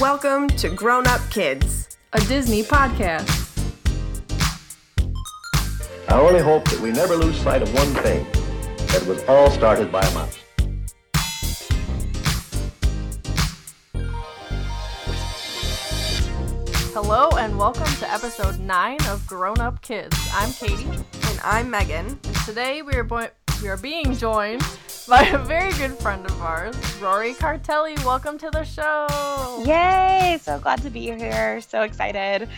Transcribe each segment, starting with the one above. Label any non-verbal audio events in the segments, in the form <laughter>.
Welcome to Grown Up Kids. a Disney podcast. I only hope that we never lose sight of one thing that was all started by a mouse. Hello and welcome to episode 9 of Grown Up Kids. I'm Katie. And I'm Megan. And Today we are bo- we are being joined <laughs> by a very good friend of ours, Rory Cartelli. Welcome to the show. Yay! So glad to be here. So excited.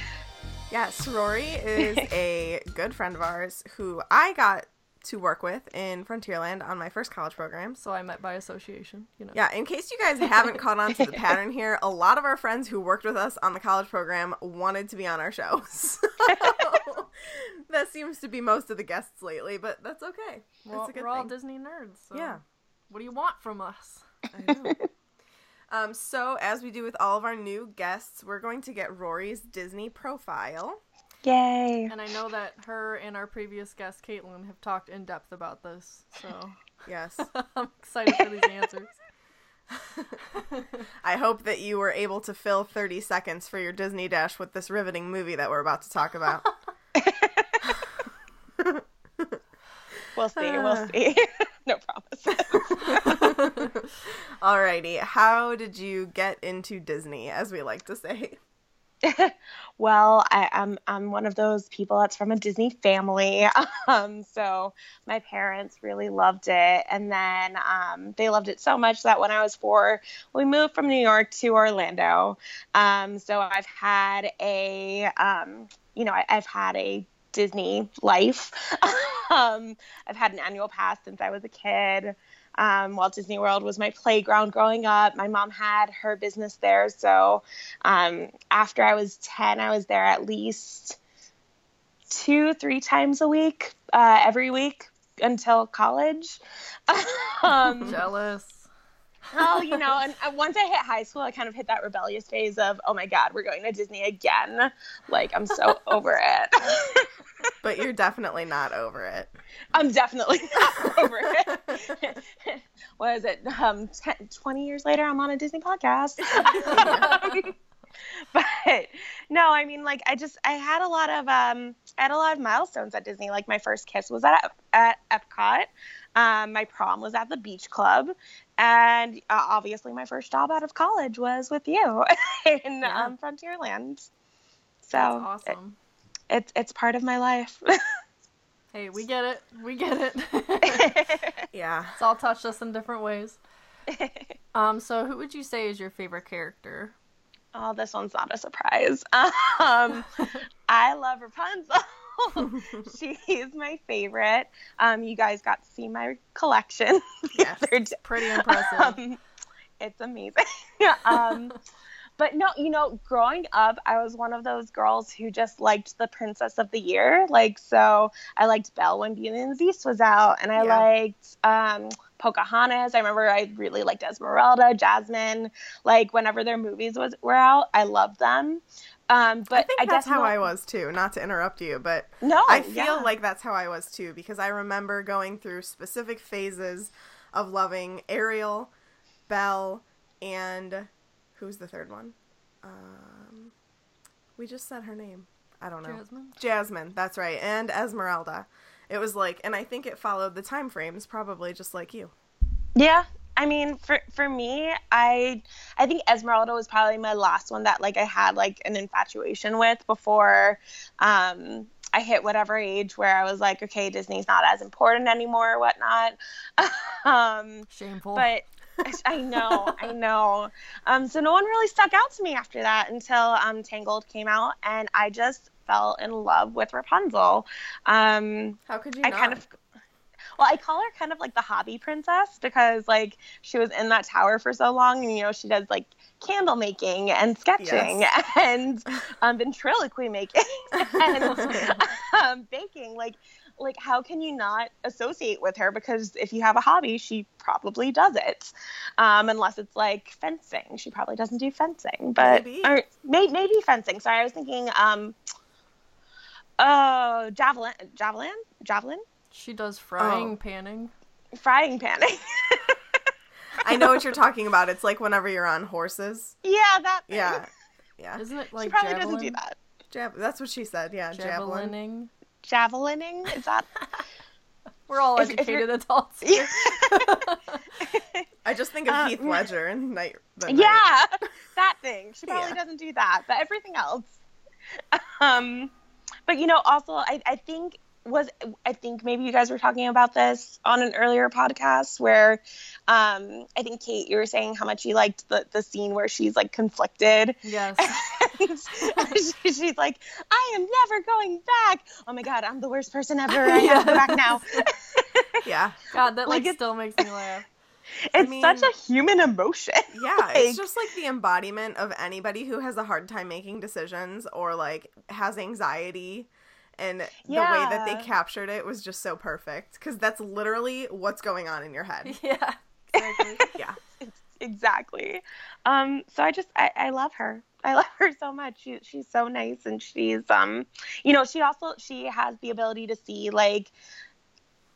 Yes, Rory is <laughs> a good friend of ours who I got to work with in Frontierland on my first college program. So I met by association, you know. Yeah, in case you guys haven't caught on to the <laughs> pattern here, a lot of our friends who worked with us on the college program wanted to be on our shows. <laughs> <laughs> that seems to be most of the guests lately, but that's okay. Well, That's a good we're all thing. Disney nerds. So Yeah. What do you want from us? I know. um, so, as we do with all of our new guests, we're going to get Rory's Disney profile. Yay! And I know that her and our previous guest, Caitlin, have talked in depth about this. So <laughs> Yes. <laughs> I'm excited for these answers. <laughs> I hope that you were able to fill 30 seconds for your Disney Dash with this riveting movie that we're about to talk about. We'll see. We'll <sighs> see. no promises. Alrighty, how did you get into Disney, as we like to say? <laughs> well, I, I'm I'm one of those people that's from a Disney family. <laughs> Um, so my parents really loved it, and then um, they loved it so much that when I was four, we moved from New York to Orlando. Um, so I've had a um, you know I, I've had a Disney life. <laughs> um, I've had an annual pass since I was a kid. Um, Walt Disney World was my playground growing up. My mom had her business there, so um, after I was 10, I was there at least two, three times a week, uh, every week until college. <laughs> um, Jealous. Oh, you know, and uh, once I hit high school, I kind of hit that rebellious phase of, oh my God, we're going to Disney again. Like, I'm so <laughs> over it. <laughs> But you're definitely not over it. I'm definitely <laughs> not over it. what is it? Um, 10, 20 years later, I'm on a Disney podcast. But no, I mean, like, I just, I had a lot of, um, I had a lot of milestones at Disney. Like, my first kiss was at, at Epcot. Um, my prom was at the beach club. And uh, obviously, my first job out of college was with you <laughs> in Yeah. um, Frontierland. So That's awesome. it, it's, it's part of my life. <laughs> Hey, we get it. We get it. <laughs> Yeah. it's all touched us in different ways. Um, so who would you say is your favorite character? Oh, this one's not a surprise. Um, I love Rapunzel. <laughs> She's my favorite. Um, you guys got to see my collection <laughs> Yes. Pretty impressive. Um, it's amazing. <laughs> um, but no, you know, growing up, I was one of those girls who just liked the Princess of the Year. Like, so I liked Belle when Beauty and the Beast was out, and I Yeah. liked um, Pocahontas. I remember I really liked Esmeralda, Jasmine. Like, whenever their movies was were out, I loved them. Um, but I think that's guess how not- I was too, not to interrupt you, but No, I feel yeah. like that's how I was too because I remember going through specific phases of loving Ariel, Belle, and who's the third one? Um, we just said her name. I don't know. Jasmine? Jasmine, that's right, and Esmeralda. It was like, and I think it followed the time frames, probably just like you. Yeah. I mean, for for me, I I think Esmeralda was probably my last one that like I had like an infatuation with before um I hit whatever age where I was like, okay, Disney's not as important anymore or whatnot. <laughs> um Shameful. but <laughs> I know, I know. Um, so no one really stuck out to me after that until um, Tangled came out, and I just fell in love with Rapunzel. Um, How could you I not? kind of well, I call her kind of like the hobby princess because like she was in that tower for so long, and you know she does like candle making and sketching Yes. <laughs> and um, ventriloquy making <laughs> and um, baking. Like, like how can you not associate with her? Because if you have a hobby, she probably does it, um, unless it's like fencing. She probably doesn't do fencing, but Maybe. or may, maybe fencing. Sorry, I was thinking. Um, Oh, javelin, javelin, javelin, she does frying Oh. panning. frying panning. I know what you're <laughs> talking about. It's like whenever you're on horses. Yeah, that. Thing. Yeah. Yeah. Isn't it like She probably javelin? doesn't do that. Jab- that's what she said. Yeah, javelin. Javelining. Javelining is that? <laughs> We're all If- if educated adults. yeah. <laughs> I just think of Uh, Heath Ledger and Knight. The yeah, Knight. that thing. She probably Yeah. doesn't do that, but everything else. Um, but you know, also, I, I think was I think maybe you guys were talking about this on an earlier podcast where um, I think Kate, you were saying how much you liked the the scene where she's like conflicted. Yes. <laughs> She- she's like, I am never going back. Oh my god, I'm the worst person ever. I <laughs> have to go back now. <laughs> Yeah. God, that like, Like, still makes me laugh. It's mean- such a human emotion. Yeah, Like- it's just like the embodiment of anybody who has a hard time making decisions or like has anxiety. And the way that they captured it was just so perfect because that's literally what's going on in your head. <laughs> Yeah. Exactly. <laughs> Yeah. exactly. Um, so I just I, I love her. I love her so much. She, she's so nice, and she's um, you know, she also she has the ability to see like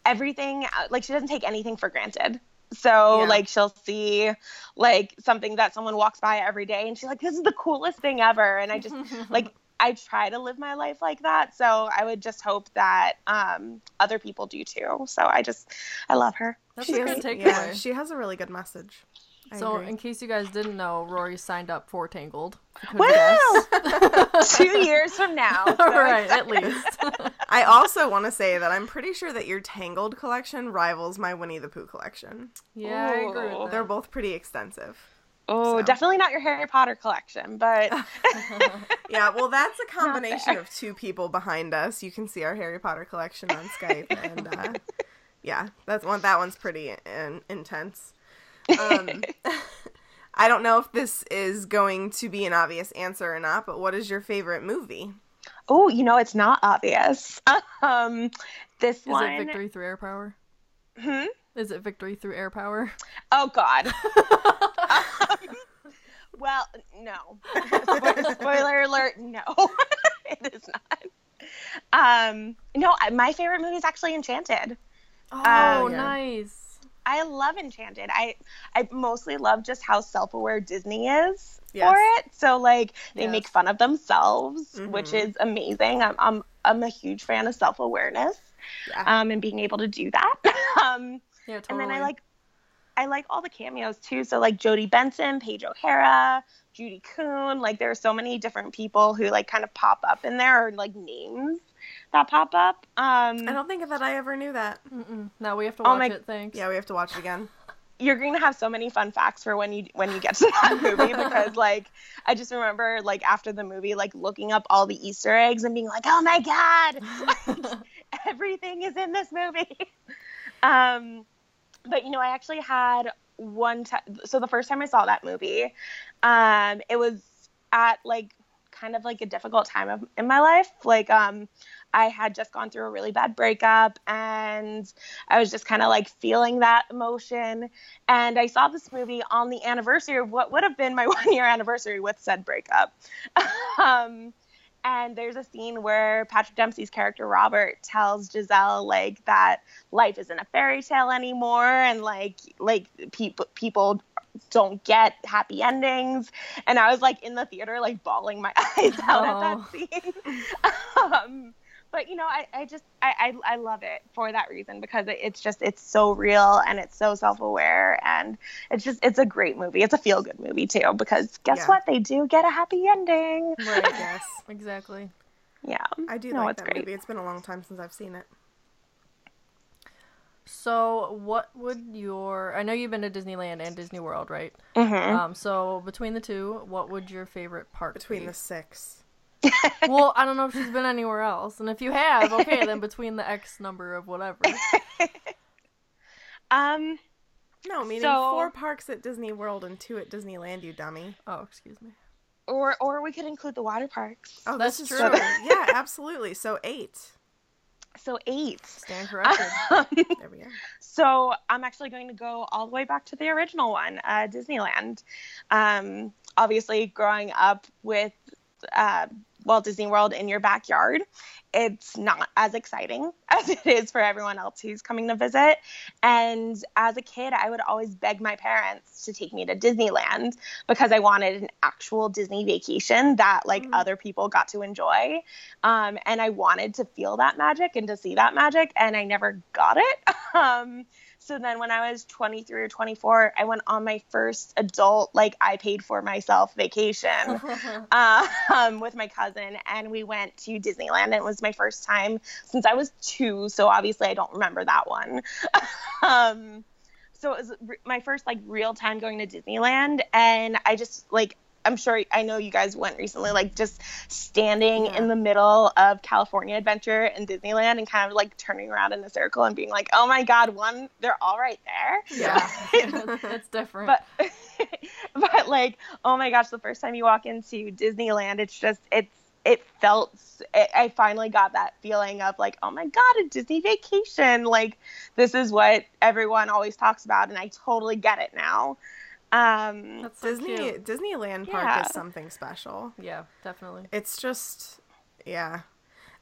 everything. uh, Like she doesn't take anything for granted. So Yeah. like she'll see like something that someone walks by every day, and she's like, "This is the coolest thing ever." And I just <laughs> like I try to live my life like that. So I would just hope that um, other people do too. So I just I love her. That's She a has, good yeah, she has a really good message. I So, agree. in case you guys didn't know, Rory signed up for Tangled. I Wow! <laughs> <laughs> Two years from now. <laughs> So right, at least. I also want to say that I'm pretty sure that your Tangled collection rivals my Winnie the Pooh collection. yeah, I agree Ooh. with They're both pretty extensive. Oh, So. definitely not your Harry Potter collection, but <laughs> <laughs> Yeah, well, that's a combination of two people behind us. You can see our Harry Potter collection on Skype, and uh, <laughs> yeah, that's one. That one's pretty in, intense. Um, I don't know if this is going to be an obvious answer or not, but what is your favorite movie? oh, you know, it's not obvious. Um, this Is one. it victory through air power? Hmm? Is it victory through air power? Oh God. <laughs> well, no. <laughs> Spoiler alert. No, <laughs> it is not. Um, no, my favorite movie is actually Enchanted. Oh, yeah. nice. I love Enchanted. I I mostly love just how self-aware Disney is Yes. for it. So like they Yes. make fun of themselves, which Mhm. is amazing. I'm I'm I'm a huge fan of self-awareness. Yeah. Um, and being able to do that. um, Yeah, and then I like I like all the cameos too. So like Jodi Benson, Paige O'Hara, Judy Kuhn. Like there are so many different people who like kind of pop up in there, or like names that pop up. Um, I don't think that I ever knew that. Mm-mm. Now we have to Oh watch my- it. Thanks. Yeah, we have to watch it again. <laughs> you're going to have so many fun facts for when you when you get to that <laughs> movie because like I just remember like after the movie like looking up all the Easter eggs and being like, oh my god, <laughs> everything is in this movie. Um, but you know, I actually had one time. So the first time I saw that movie, um, it was at like kind of like a difficult time of, in my life. Like, um, I had just gone through a really bad breakup and I was just kind of like feeling that emotion. And I saw this movie on the anniversary of what would have been my <laughs> one year anniversary with said breakup. <laughs> um, and there's a scene where Patrick Dempsey's character Robert tells Giselle like that life isn't a fairy tale anymore, and like like people people don't get happy endings. And I was like in the theater like bawling my <laughs> eyes out at that scene. <laughs> um, but you know, I, I just I, I I love it for that reason because it, it's just it's so real and it's so self aware and it's just it's a great movie. It's a feel good movie too because guess Yeah. what? They do get a happy ending. Right. <laughs> Yes, Exactly. Yeah. I do No, like it's that great. movie. It's been a long time since I've seen it. So, what would your? I know you've been to Disneyland and Disney World, right? hmm Um. So, between the two, what would your favorite park be? Between be? the six. <laughs> Well, I don't know if she's been anywhere else, and if you have, okay, then between the X number of whatever. <laughs> Um. No, meaning So- four parks at Disney World and two at Disneyland, you dummy. Oh, excuse me. Or or we could include the water parks. Oh, That's this is true. true. yeah, absolutely. So eight. So eight. Stand corrected. There we go. so I'm actually going to go all the way back to the original one, uh, Disneyland. Um, obviously, growing up with uh, Walt Disney World in your backyard, it's not as exciting <laughs> as it is for everyone else who's coming to visit. And as a kid, I would always beg my parents to take me to Disneyland because I wanted an actual Disney vacation that like mm-hmm. other people got to enjoy. Um, and I wanted to feel that magic and to see that magic, and I never got it. <laughs> um, so then when I was 23 or 24, I went on my first adult, like I paid for myself vacation uh, <laughs> um, with my cousin. And we went to Disneyland. And it was my first time since I was two. So obviously I don't remember that one. <laughs> um, so it was my first like real time going to Disneyland. And I just like, I'm sure I know you guys went recently, like just standing yeah. in the middle of California Adventure and Disneyland and kind of like turning around in a circle and being like, oh my God, one, they're all right there. Yeah, <laughs> <laughs> that's different. But, <laughs> but like, oh my gosh, the first time you walk into Disneyland, it's just, it's, it felt, it, I finally got that feeling of like, oh my God, a Disney vacation. Like, this is what everyone always talks about. And I totally get it now. Um, so Disney cute. Disneyland Park yeah. is something special. Yeah, definitely. It's just, yeah.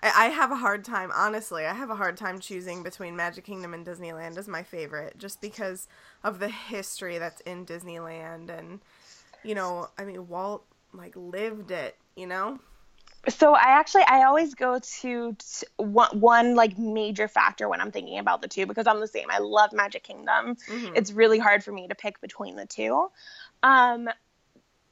I, I have a hard time, honestly. I have a hard time choosing between Magic Kingdom and Disneyland as my favorite, just because of the history that's in Disneyland, and you know, I mean, Walt like lived it, you know so I actually I always go to t- one, one like major factor when I'm thinking about the two because I'm the same. I love Magic Kingdom. Mm-hmm. It's really hard for me to pick between the two. Um,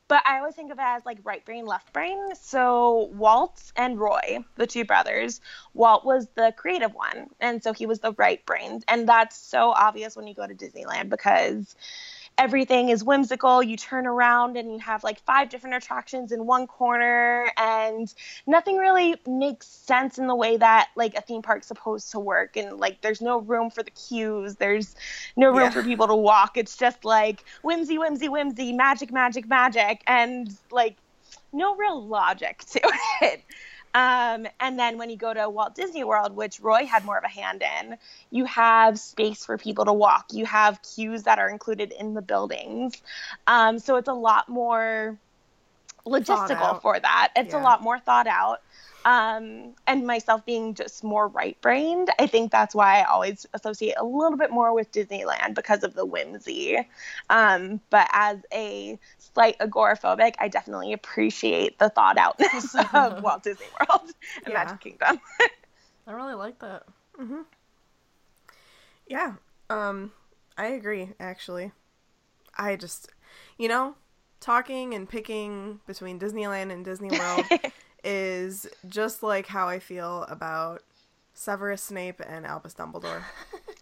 but I always think of it as like right brain, left brain. So Walt and Roy, the two brothers, Walt was the creative one, and so he was the right brain, and that's so obvious when you go to Disneyland because everything is whimsical. You turn around and you have like five different attractions in one corner, and nothing really makes sense in the way that like a theme park's supposed to work. And like, there's no room for the queues, there's no room yeah. for people to walk. It's just like whimsy, whimsy, whimsy, magic, magic, magic, and like no real logic to <laughs> it. Um, and then when you go to Walt Disney World, which Roy had more of a hand in, you have space for people to walk. You have queues that are included in the buildings. Um, so it's a lot more logistical for that. It's yeah. a lot more thought out. Um, and myself being just more right brained, I think that's why I always associate a little bit more with Disneyland because of the whimsy. Um, but as a slight agoraphobic, I definitely appreciate the thought outness <laughs> of <laughs> Walt Disney World and yeah. Magic Kingdom. <laughs> I really like that. Mm-hmm. Yeah, um, I agree, actually. I just, you know, talking and picking between Disneyland and Disney World is just like how I feel about Severus Snape and Albus Dumbledore.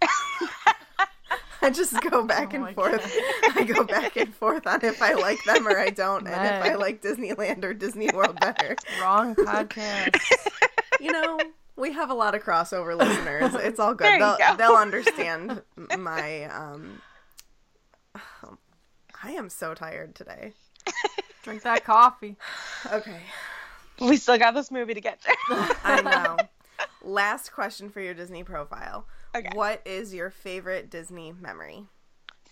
<laughs> I just go back oh and forth. God. I go back and forth on if I like them or I don't, and if I like Disneyland or Disney World better. Wrong podcast. <laughs> you know, we have a lot of crossover listeners. It's all good. They'll, go. they'll understand my. Um, <sighs> I am so tired today. <laughs> Drink that coffee. Okay. We still got this movie to get to. <laughs> I know. <laughs> Last question for your Disney profile. Okay. What is your favorite Disney memory?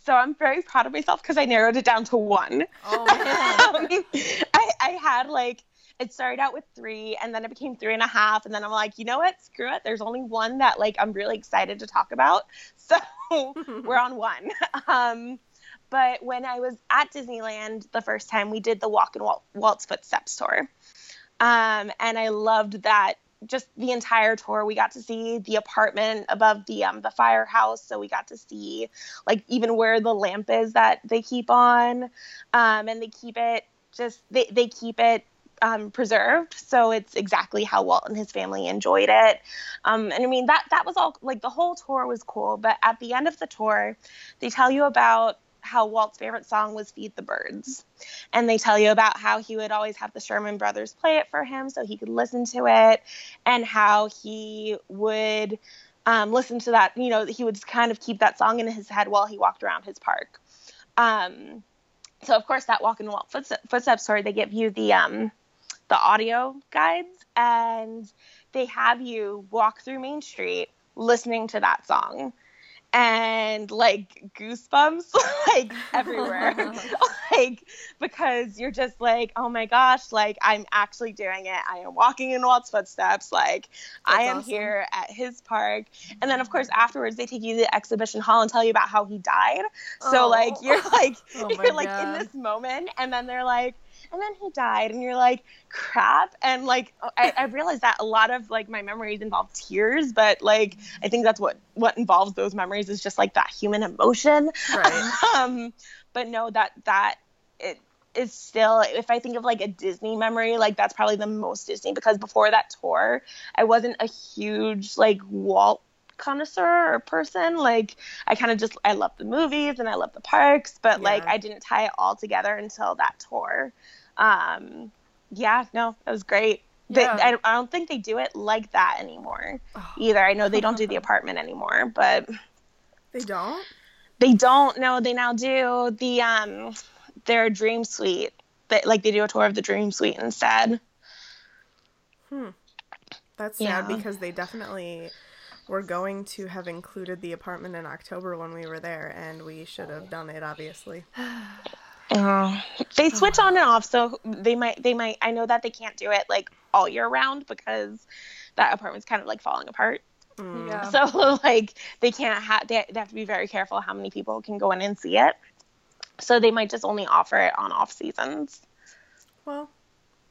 So I'm very proud of myself because I narrowed it down to one. Oh <laughs> man. um, I, I had like it started out with three and then it became three and a half and then i'm like you know what screw it there's only one that like i'm really excited to talk about so we're on one um, but when i was at disneyland the first time we did the walk in Walt, walt's footsteps tour um, and i loved that just the entire tour. We got to see the apartment above the um the firehouse. So we got to see like even where the lamp is that they keep on. Um and they keep it just they, they keep it um, preserved. So it's exactly how walt and his family enjoyed it. Um, and i mean that that was all like the whole tour was cool. But at the end of the tour they tell you about how Walt's favorite song was Feed the Birds. And they tell you about how he would always have the Sherman Brothers play it for him so he could listen to it, and how he would um, listen to that, you know, he would kind of keep that song in his head while he walked around his park. Um, so, of course, that Walk in Walt Footsteps tour, they give you the, um, the audio guides and they have you walk through Main Street listening to that song and like goosebumps <laughs> like everywhere. <laughs> <laughs> Like because you're just like oh my gosh like i'm actually doing it. I am walking in walt's footsteps. Like i am awesome. here at his park. And then of course afterwards they take you to the exhibition hall and tell you about how he died. So Oh. like you're like Oh you're like in this moment and then they're like and then he died and you're like crap and like I, I realized that a lot of like my memories involve tears but like i think that's what what involves those memories is just like that human emotion Right. <laughs> um but no that that it is still if i think of like a disney memory like that's probably the most disney because before that tour i wasn't a huge like walt connoisseur or person like i kind of just i love the movies and i love the parks but like i didn't tie it all together until that tour um yeah no it was great They- Yeah. I, I don't think they do it like that anymore either i know they don't do the <laughs> apartment anymore but They don't. they don't know. They now do the um their dream suite. That like they do a tour of the dream suite instead. Hmm. That's Yeah. sad because they definitely were going to have included the apartment in October when we were there, and we should have done it, obviously. <sighs> Oh. They switch on and off, so they might they might. I know that they can't do it like all year round because that apartment's kind of like falling apart. Mm. Yeah. So <laughs> like they can't have they, they have to be very careful how many people can go in and see it. So they might just only offer it on off seasons. Well,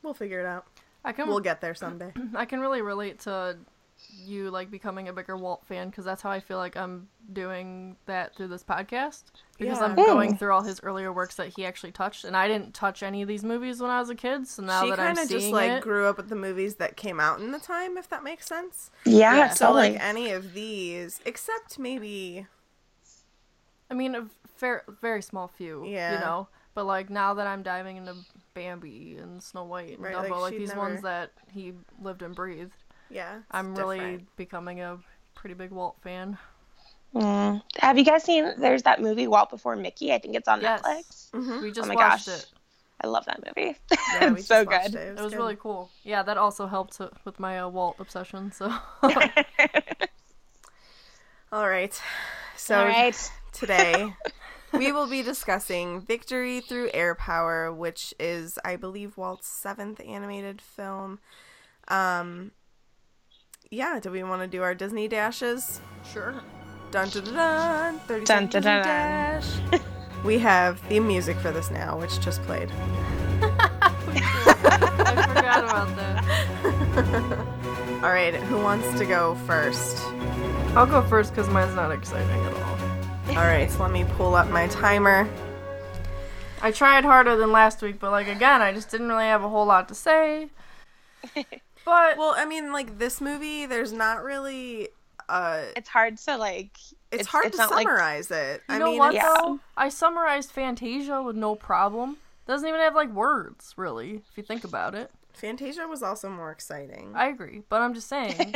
we'll figure it out. I can We'll get there someday. <clears throat> I can really relate to you like becoming a bigger Walt fan because that's how I feel like I'm doing that through this podcast because Yeah. I'm going through all his earlier works that he actually touched and I didn't touch any of these movies when I was a kid so now she that I'm kind of seeing just like it grew up with the movies that came out in the time, if that makes sense. Yeah, Yeah. So totally. like any of these, except maybe I mean a fair, very small few Yeah. you know but like now that I'm diving into Bambi and Snow White and Right, Dumbo like, like, these never- ones that he lived and breathed yeah, I'm really different. becoming a pretty big Walt fan Mm. Have you guys seen? There's that movie Walt Before Mickey. I think it's on Yes. Netflix. we just oh my watched gosh. it I love that movie. <laughs> Yeah, we it's so good. It, It was good. really cool. Yeah, that also helped with my uh, Walt obsession. So <laughs> All right. So All right. <laughs> today we will be discussing Victory Through Air Power, which is, I believe, Walt's seventh animated film. Um, yeah, do we want to do our Disney dashes? sure. Dun dun dun dun. 30 Dun, dun, dun. dash. <laughs> we have theme music for this now, which just played. <laughs> I forgot about that. <laughs> All right, who wants to go first? I'll go first because mine's not exciting at all. All right, so let me pull up my timer. I tried harder than last week, but like again, I just didn't really have a whole lot to say. But Well, I mean, like this movie, there's not really. Uh, It's hard to like. it's, hard to not like- summarize it. you I know mean, what yeah. though? I summarized Fantasia with no problem. Doesn't even have like words, really, if you think about it. Fantasia was also more exciting. I agree, but I'm just saying.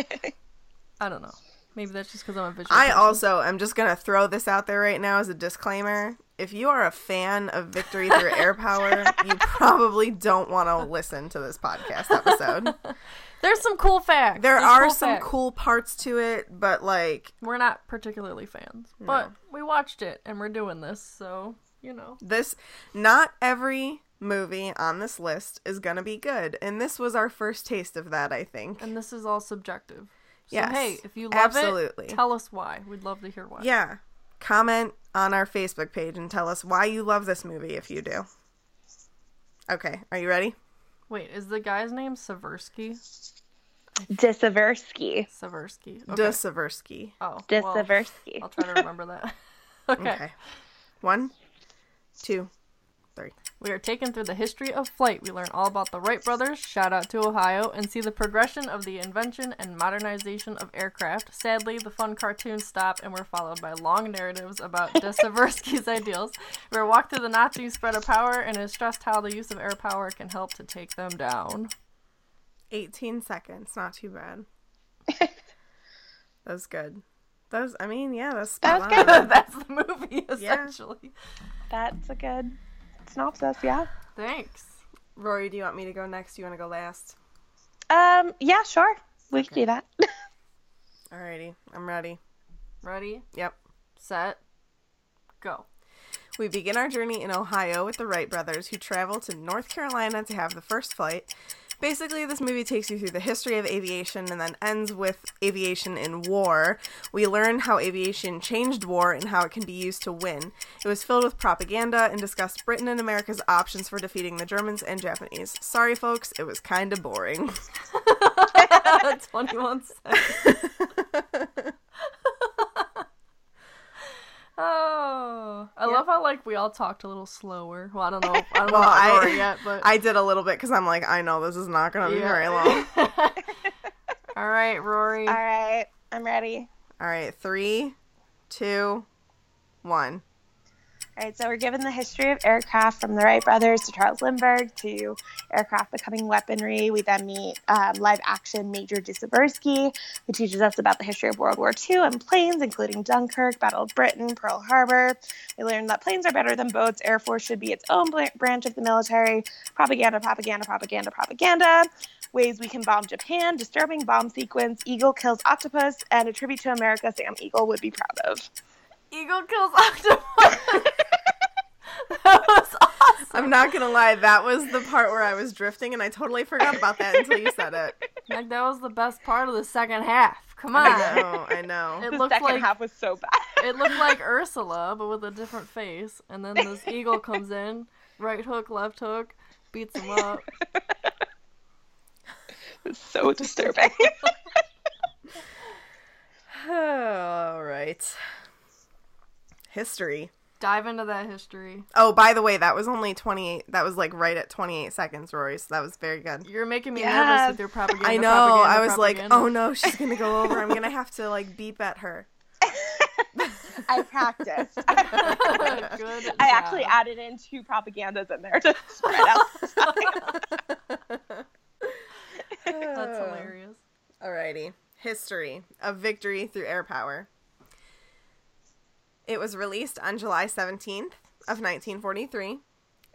<laughs> I don't know. Maybe that's just because I'm a visual. I person. also am just gonna throw this out there right now as a disclaimer. If you are a fan of Victory Through Air Power, you <laughs> probably don't want to listen to this podcast episode. <laughs> There's some cool facts. There There's are cool some facts. cool parts to it, but like We're not particularly fans, but we watched it and we're doing this, so you know. this, not every movie on this list is gonna be good, and this was our first taste of that. I think. And this is all subjective. So Yes, hey, if you love absolutely. it, tell us why. We'd love to hear why. Yeah, comment on our Facebook page and tell us why you love this movie if you do. Okay, are you ready? Wait, is the guy's name Seversky? Disaversky. Seversky. Okay. Okay. Seversky. oh, well, Disaversky. I'll try to remember that. <laughs> okay. Okay. One, two, three. We are taken through the history of flight. We learn all about the Wright brothers, shout out to Ohio, and see the progression of the invention and modernization of aircraft. Sadly, the fun cartoons stop and we're followed by long narratives about <laughs> De Seversky's ideals. We're walked through the Nazi spread of power and is stressed how the use of air power can help to take them down. 18 seconds. Not too bad. <laughs> that was good. That was, I mean, yeah, that's That spot was good. <laughs> That's the movie, essentially. That's a good synopsis. Yeah. Thanks. Rory, do you want me to go next? Do you want to go last? Um. Yeah. Sure. We can do that. <laughs> Alrighty, I'm ready. Ready? Yep. set, go. We begin our journey in Ohio with the Wright brothers, who travel to North Carolina to have the first flight. Basically, this movie takes you through the history of aviation and then ends with aviation in war. We learn how aviation changed war and how it can be used to win. It was filled with propaganda and discussed Britain and America's options for defeating the Germans and Japanese. Sorry, folks, it was kind of boring. <laughs> 21 seconds. <laughs> oh, I love how like we all talked a little slower. Well, I don't know. I don't <laughs> Well, about I- yet, <laughs> but I did a little bit because I'm like, I know this is not going to be Yeah. very long. <laughs> all right, Rory. All right, I'm ready. All right, three, two, one. All right, so we're given the history of aircraft from the Wright brothers to Charles Lindbergh to aircraft becoming weaponry. We then meet um, live action Major Disibursky, who teaches us about the history of World War II and planes, including Dunkirk, Battle of Britain, Pearl Harbor. We learn that planes are better than boats. Air Force should be its own branch of the military. Propaganda, propaganda, propaganda, propaganda. Ways we can bomb Japan, disturbing bomb sequence, Eagle kills octopus, and a tribute to America Sam Eagle would be proud of. Eagle kills <laughs> octopus. That was awesome. I'm not gonna lie, that was the part where I was drifting, and I totally forgot about that until you said it. <laughs> Like that was the best part of the second half. Come I on. know, I know. It The looked second like half was so bad. it looked <laughs> like Ursula, but with a different face. And then this eagle comes in, right hook, left hook, beats him up. <laughs> It's so disturbing. All right. History. Dive into that history. Oh, by the way, that was only 28. That was like right at 28 seconds, Rory. So that was very good. You're making me Yes. nervous with your propaganda. I know. propaganda, I was like, oh no, she's gonna go over. I'm gonna <laughs> have to like beep at her. <laughs> I practiced. <laughs> Good I actually added in two propagandas in there to spread out. That's hilarious. Alrighty. History of victory through air power. It was released on July 17th of 1943,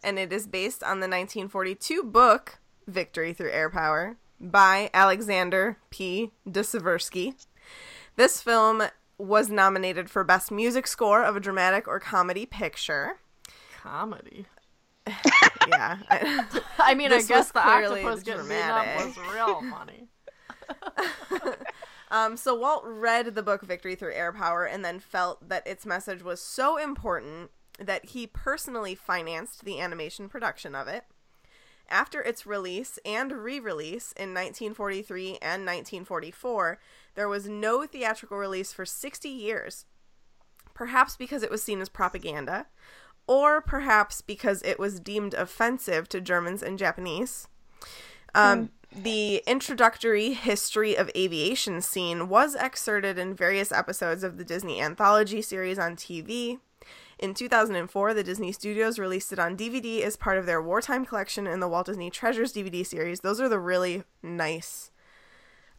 and it is based on the 1942 book Victory Through Air Power by Alexander P. de Seversky. This film was nominated for Best Music Score of a Dramatic or Comedy Picture. Comedy. <laughs> Yeah. I- I mean, I guess the octopus getting up dramatic. was real funny. <laughs> Um, so Walt read the book Victory Through Air Power and then felt that its message was so important that he personally financed the animation production of it. After its release and re release in 1943 and 1944, there was no theatrical release for 60 years. Perhaps because it was seen as propaganda, or perhaps because it was deemed offensive to Germans and Japanese. Um, The introductory history of aviation scene was excerpted in various episodes of the Disney anthology series on TV. In 2004, the Disney Studios released it on DVD as part of their wartime collection in the Walt Disney Treasures DVD series. Those are the really nice,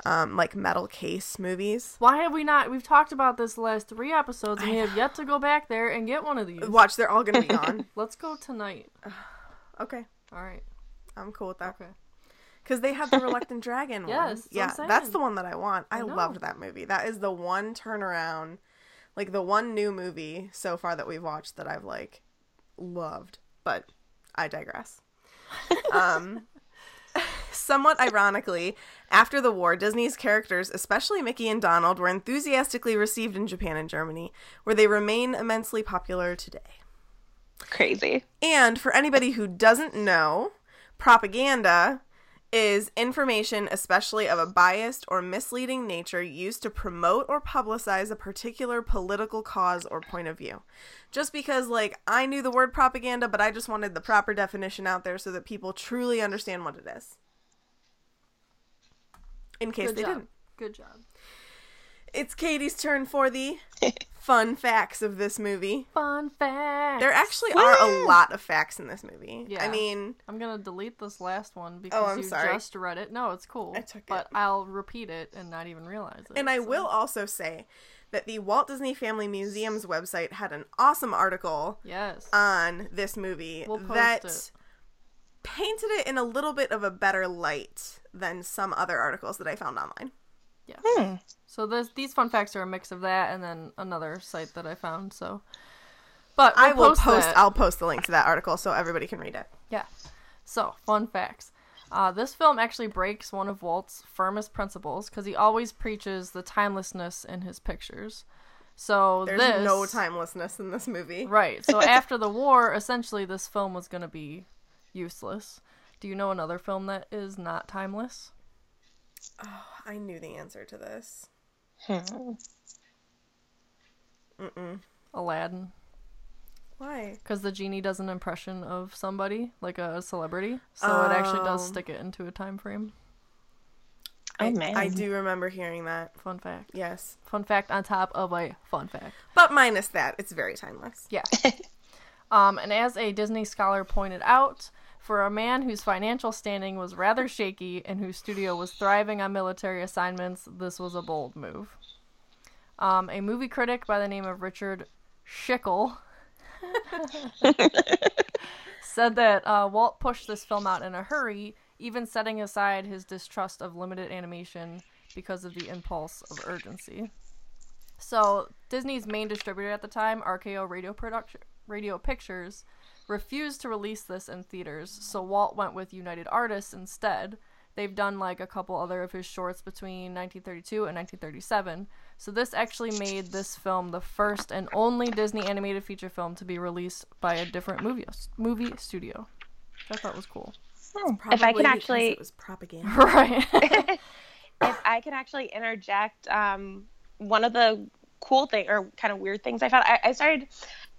um, like metal case movies. Why have we not? We've talked about this the last three episodes, and we have yet to go back there and get one of these. Watch, they're all gonna be <laughs> gone. Let's go tonight. <sighs> okay, All right. I'm cool with that. Okay. Because they had the Reluctant Dragon <laughs> one. Yes, that's yeah, that's saying. the one that I want. I, I loved that movie. That is the one turnaround, like the one new movie so far that we've watched that I've like loved. But I digress. <laughs> um, <laughs> somewhat ironically, after the war, Disney's characters, especially Mickey and Donald, were enthusiastically received in Japan and Germany, where they remain immensely popular today. Crazy. And for anybody who doesn't know, propaganda is information, especially of a biased or misleading nature, used to promote or publicize a particular political cause or point of view. Just because, like, I knew the word propaganda, but I just wanted the proper definition out there so that people truly understand what it is. In case Good they job. didn't. Good job. It's Katie's turn for the <laughs> fun facts of this movie. Fun facts. There actually are a lot of facts in this movie. Yeah. I mean, I'm gonna delete this last one because Oh, I'm you sorry. just read it. No, it's cool. I took but it. I'll repeat it and not even realize it. And I so- will also say that the Walt Disney Family Museum's website had an awesome article Yes. on this movie We'll post that it. painted it in a little bit of a better light than some other articles that I found online. yeah. Hmm. So this these fun facts are a mix of that and then another site that I found. So, but I we'll will post. that. I'll post the link to that article so everybody can read it. Yeah. So, fun facts. Uh, this film actually breaks one of Walt's firmest principles because he always preaches the timelessness in his pictures. So There's this, no timelessness in this movie. Right. So <laughs> after the war, essentially, this film was going to be useless. Do you know another film that is not timeless? Oh, I knew the answer to this. Aladdin. Why? Because the genie does an impression of somebody, like a celebrity. So it actually does Oh. stick it into a time frame. Oh I, man. I do remember hearing that. Fun fact. Yes. Fun fact on top of a fun fact. But minus that, it's very timeless. Yeah. <laughs> um, and as a Disney scholar pointed out, for a man whose financial standing was rather shaky and whose studio was thriving on military assignments, this was a bold move. Um, a movie critic by the name of Richard Schickel <laughs> said that uh, Walt pushed this film out in a hurry, even setting aside his distrust of limited animation because of the impulse of urgency. So Disney's main distributor at the time, RKO Radio Production, Radio Pictures, refused to release this in theaters. So Walt went with United Artists instead. They've done like a couple other of his shorts between 1932 and 1937. So this actually made this film the first and only Disney animated feature film to be released by a different movie movie studio. Which I thought was cool. Hmm. if I Probably can actually it was propaganda. <laughs> Right. <laughs> if I can actually interject, um, one of the cool thing or kind of weird things I found, I, I started,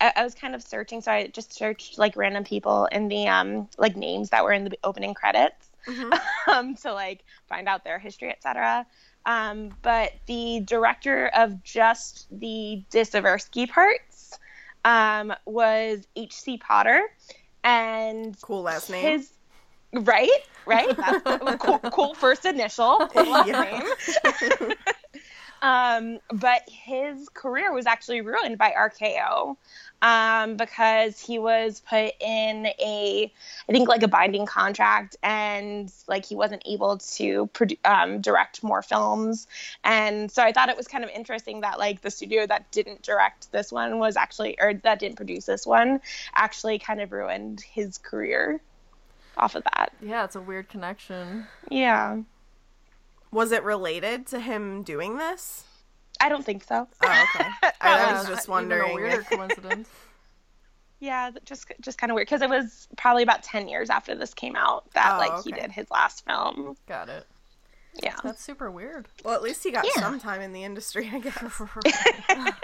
I, I was kind of searching, so I just searched like random people in the um like names that were in the opening credits, <laughs> um, to like find out their history, etc. Um, but the director of just the Disaversky parts um, was H.C. Potter, and Cool last name. his right right <laughs> that's cool, cool first initial <laughs> cool last name um but his career was actually ruined by rko um because he was put in a i think like a binding contract and like he wasn't able to produ- um, direct more films and so i thought it was kind of interesting that like the studio that didn't direct this one was actually or that didn't produce this one actually kind of ruined his career off of that. yeah, it's a weird connection. Yeah. Was it related to him doing this? I don't think so. Oh, okay. <laughs> I, I was just even wondering. a weirder <laughs> coincidence. Yeah, just just kind of weird because it was probably about 10 years after this came out that Oh, like he did his last film. Got it. Yeah. That's super weird. well, at least he got Yeah. some time in the industry, I guess. <laughs>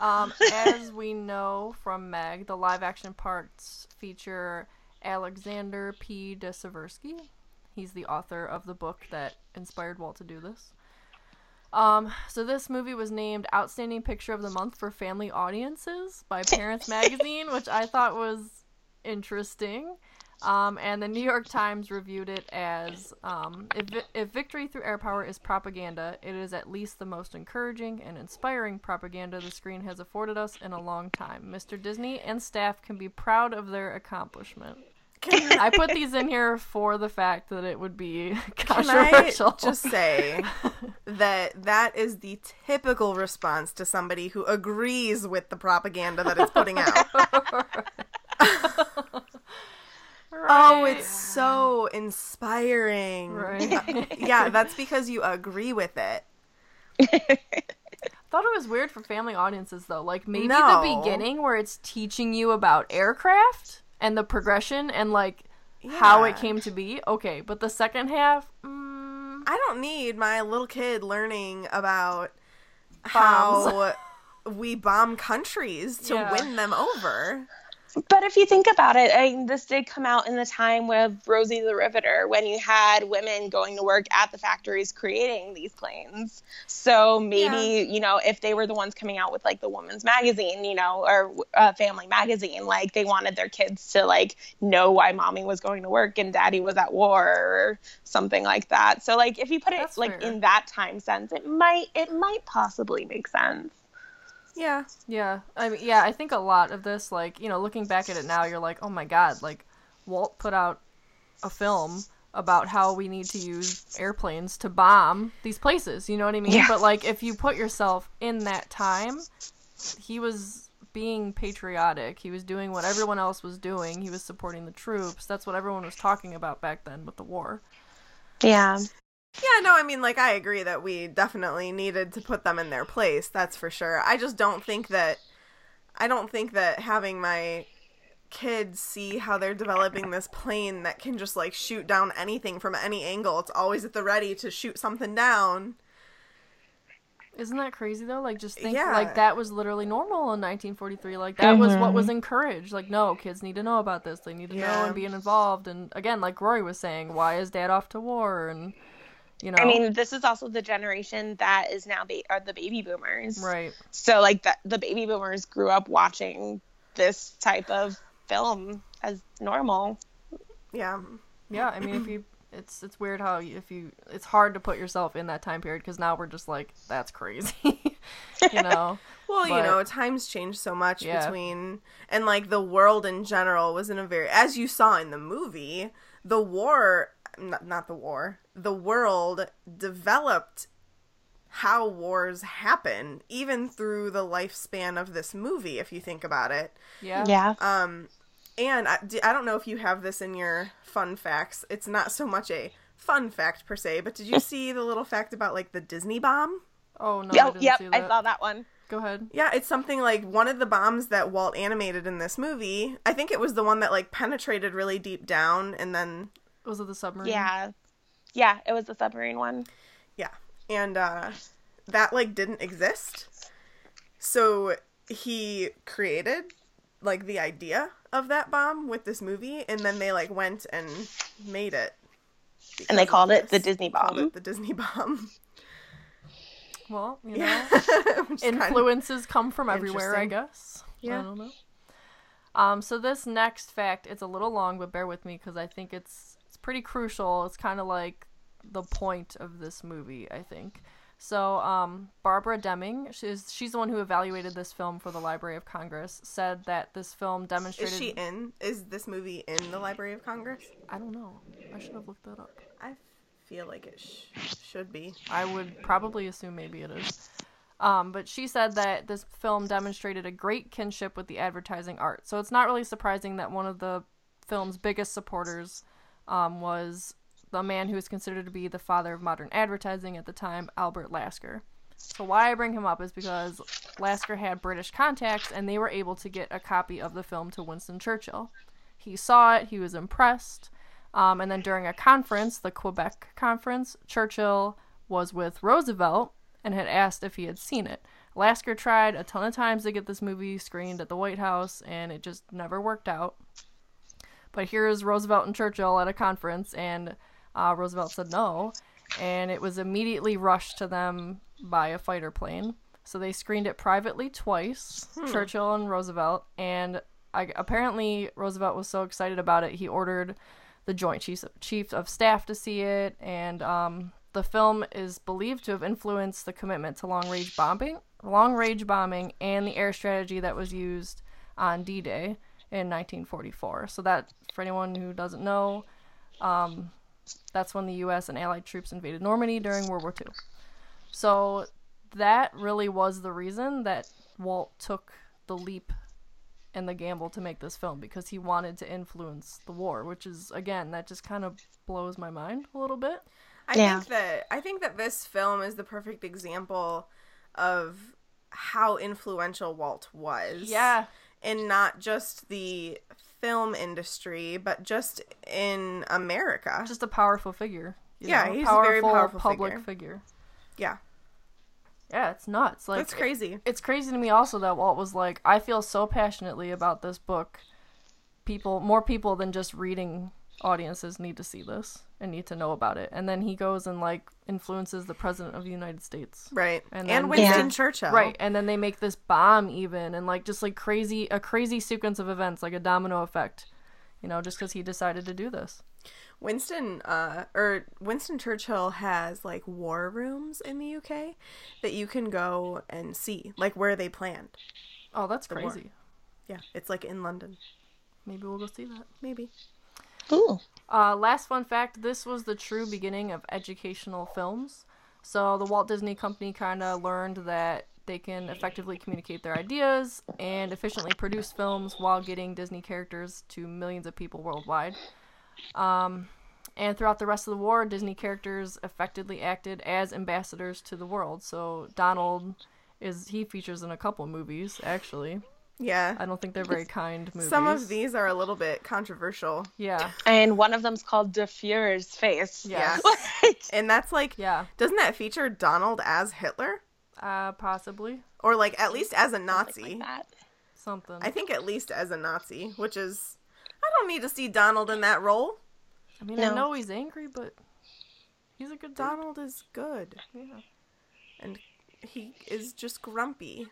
Um, as we know from Meg, the live action parts feature Alexander P. de Seversky. He's the author of the book that inspired Walt to do this. Um, so this movie was named Outstanding Picture of the Month for Family Audiences by Parents Magazine, which I thought was interesting. Um, and the New York Times reviewed it as um, if, if victory through air power is propaganda, it is at least the most encouraging and inspiring propaganda the screen has afforded us in a long time. Mr. Disney and staff can be proud of their accomplishment. I put <laughs> these in here for the fact that it would be <laughs> Can I controversial. just say <laughs> that that is the typical response to somebody who agrees with the propaganda that it's putting out. Oh, it's so inspiring. Right. Yeah, that's because you agree with it. thought it was weird for family audiences though. Like maybe No. the beginning where it's teaching you about aircraft and the progression and like how it came to be. Okay, but the second half, mm, I don't need my little kid learning about Bombs. how we bomb countries to Yeah. win them over. But if you think about it, I mean, this did come out in the time with Rosie the Riveter when you had women going to work at the factories creating these planes. So maybe, you know, if they were the ones coming out with like the woman's magazine, you know, or uh, family magazine, like they wanted their kids to like know why mommy was going to work and daddy was at war or something like that. So like if you put it That's like fair. in that time sense, it might it might possibly make sense. Yeah. yeah. I mean, yeah, I think a lot of this like, you know, looking back at it now, you're like, "Oh my god, like Walt put out a film about how we need to use airplanes to bomb these places. You know what I mean? Yeah. But like, if you put yourself in that time, he was being patriotic. He was doing what everyone else was doing. He was supporting the troops. That's what everyone was talking about back then with the war. Yeah. Yeah, no, I mean, like, I agree that we definitely needed to put them in their place. That's for sure. I just don't think that. I don't think that having my kids see how they're developing this plane that can just, like, shoot down anything from any angle. It's always at the ready to shoot something down. Isn't that crazy though? Like, just think Yeah. like that was literally normal in 1943. Like that was what was mm-hmm. encouraged. Like, no, kids need to know about this. They need to know and be involved. And again, like Rory was saying, why is Dad off to war? And you know, I mean, this is also the generation that is now ba- are the baby boomers. right? So like the, the baby boomers grew up watching this type of film as normal. Yeah. Yeah, I mean, if you, <clears throat> it's it's weird how you, if you, it's hard to put yourself in that time period because now we're just like, that's crazy, <laughs> you know? <laughs> Well, you know, times changed so much Yeah. between and like the world in general was in a very as you saw in the movie, the war not, not the war. The world developed how wars happen even through the lifespan of this movie if you think about it. Yeah. Yeah. Um and I, I don't know if you have this in your fun facts. It's not so much a fun fact per se, but did you <laughs> see the little fact about like the Disney bomb? Oh no, I Yep, didn't yep, see I saw that one. Go ahead. Yeah, it's something like one of the bombs that Walt animated in this movie. I think it was the one that like penetrated really deep down and then Was it the submarine? Yeah. Yeah, it was the submarine one. yeah. And uh that like didn't exist. So he created like the idea of that bomb with this movie and then they like went and made it. And they called it the this. Disney Called bomb. it the Disney bomb. <laughs> Well, you know. Yeah. <laughs> Which is kind of- influences come from everywhere, I guess. Yeah. I don't know. Um, so this next fact, it's a little long, but bear with me because I think it's it's pretty crucial. It's kind of like the point of this movie, I think. So, um, Barbara Deming, she's she's the one who evaluated this film for the Library of Congress, said that this film demonstrated. Is she in? Is this movie in the Library of Congress? I don't know. I should have looked that up. I feel like it sh- should be. I would probably assume maybe it is. Um, but she said that this film demonstrated a great kinship with the advertising art. So it's not really surprising that one of the film's biggest supporters um, was the man who is considered to be the father of modern advertising at the time, Albert Lasker. So why I bring him up is because Lasker had British contacts and they were able to get a copy of the film to Winston Churchill. He saw it, he was impressed, um, and then during a conference, the Quebec conference, Churchill was with Roosevelt and had asked if he had seen it. Lasker tried a ton of times to get this movie screened at the White House, and it just never worked out. But here's Roosevelt and Churchill at a conference, and uh, Roosevelt said no, and it was immediately rushed to them by a fighter plane. So they screened it privately twice, Churchill and Roosevelt, and I, apparently Roosevelt was so excited about it, he ordered the Joint Chiefs Chief of Staff to see it, and um, the film is believed to have influenced the commitment to long range bombing, long range bombing, and the air strategy that was used on D-Day in 1944. So that, for anyone who doesn't know, um, that's when the U.S. and Allied troops invaded Normandy during World War II. So that really was the reason that Walt took the leap and the gamble to make this film because he wanted to influence the war, which is again that just kind of blows my mind a little bit. I Yeah. think that I think that this film is the perfect example of how influential Walt was. Yeah, in not just the film industry, but just in America. just a powerful figure. you Yeah, know, he's a very powerful public figure. figure. yeah, Yeah, it's nuts. Like that's crazy. it's crazy to me also that Walt was like, I feel so passionately about this book. People, more people than just reading audiences need to see this and need to know about it. And then he goes and like influences the president of the United States. Right. And And, Winston Yeah. Churchill. Right, and then they make this bomb even and like just like crazy a crazy sequence of events like a domino effect. You know, just cuz he decided to do this. Winston uh or Winston Churchill has like war rooms in the UK that you can go and see, like where they planned. Oh, that's war. crazy. Yeah, it's like in London. Maybe we'll go see that. Maybe. Ooh. Uh, last fun fact this was the true beginning of educational films. So the Walt Disney Company kind of learned that they can effectively communicate their ideas and efficiently produce films while getting Disney characters to millions of people worldwide. Um, and throughout the rest of the war, Disney characters effectively acted as ambassadors to the world. So Donald is he features in a couple movies actually. Yeah. I don't think they're very kind movies. Some of these are a little bit controversial. yeah, And one of them's called Der Fuhrer's face. Yeah. <laughs> And that's like, yeah, doesn't that feature Donald as Hitler? uh, possibly Or like at least as a Nazi? like that. something. I think at least as a Nazi, which is, I don't need to see Donald in that role. I mean, I know he's angry, but he's a good. Donald is good. Yeah. And he is just grumpy.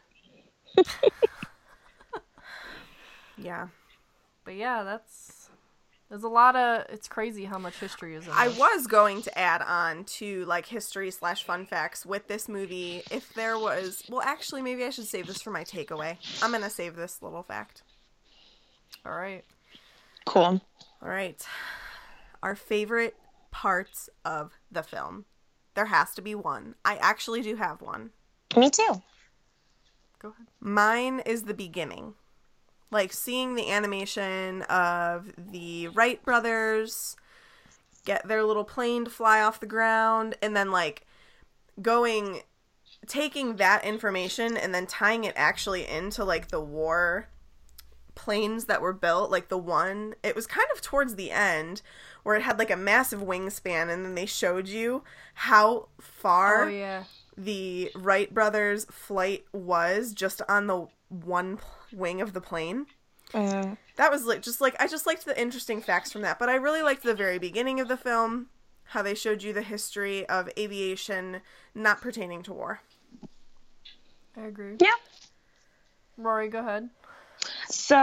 <laughs> yeah. But yeah, that's there's a lot of. It's crazy how much history is in. I this. was going to add on to like history slash fun facts with this movie. If there was, well, actually, maybe I should save this for my takeaway. I'm gonna save this little fact. All right. Cool. All right, our favorite parts of the film. There has to be one. I actually do have one. Me too. Go ahead. Mine is the beginning. Like seeing the animation of the Wright brothers get their little plane to fly off the ground and then like going taking that information and then tying it actually into like the war planes that were built like the one it was kind of towards the end where it had like a massive wingspan and then they showed you how far Oh yeah. the Wright brothers flight was just on the one p- wing of the plane. Mm. That was like just like I just liked the interesting facts from that, but I really liked the very beginning of the film, how they showed you the history of aviation not pertaining to war. I agree. Yeah. Rory, go ahead. So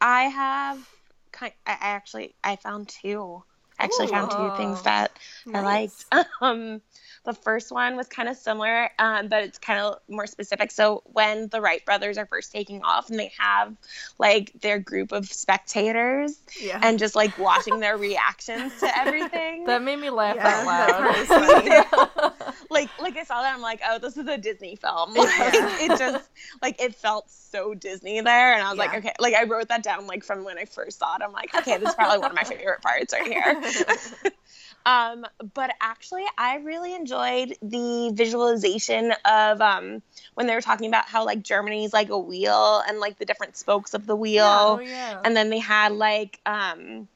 I have kind. I I actually I found two. I actually Ooh. found two things that I liked. <laughs> Um, the first one was kind of similar, um, but it's kind of more specific. So when the Wright brothers are first taking off, and they have like their group of spectators, Yeah. and just like watching <laughs> their reactions to everything. That made me laugh yeah, out loud. <laughs> like like I saw that I'm like, oh, this is a Disney film. <laughs> Like Yeah. it just like it felt so Disney there, and I was like, okay, like I wrote that down like from when I first saw it. I'm like, okay, this is probably one of my favorite parts right here. <laughs> um, but actually, I really enjoyed the visualization of um when they were talking about how like Germany's like a wheel and like the different spokes of the wheel oh yeah. and then they had like um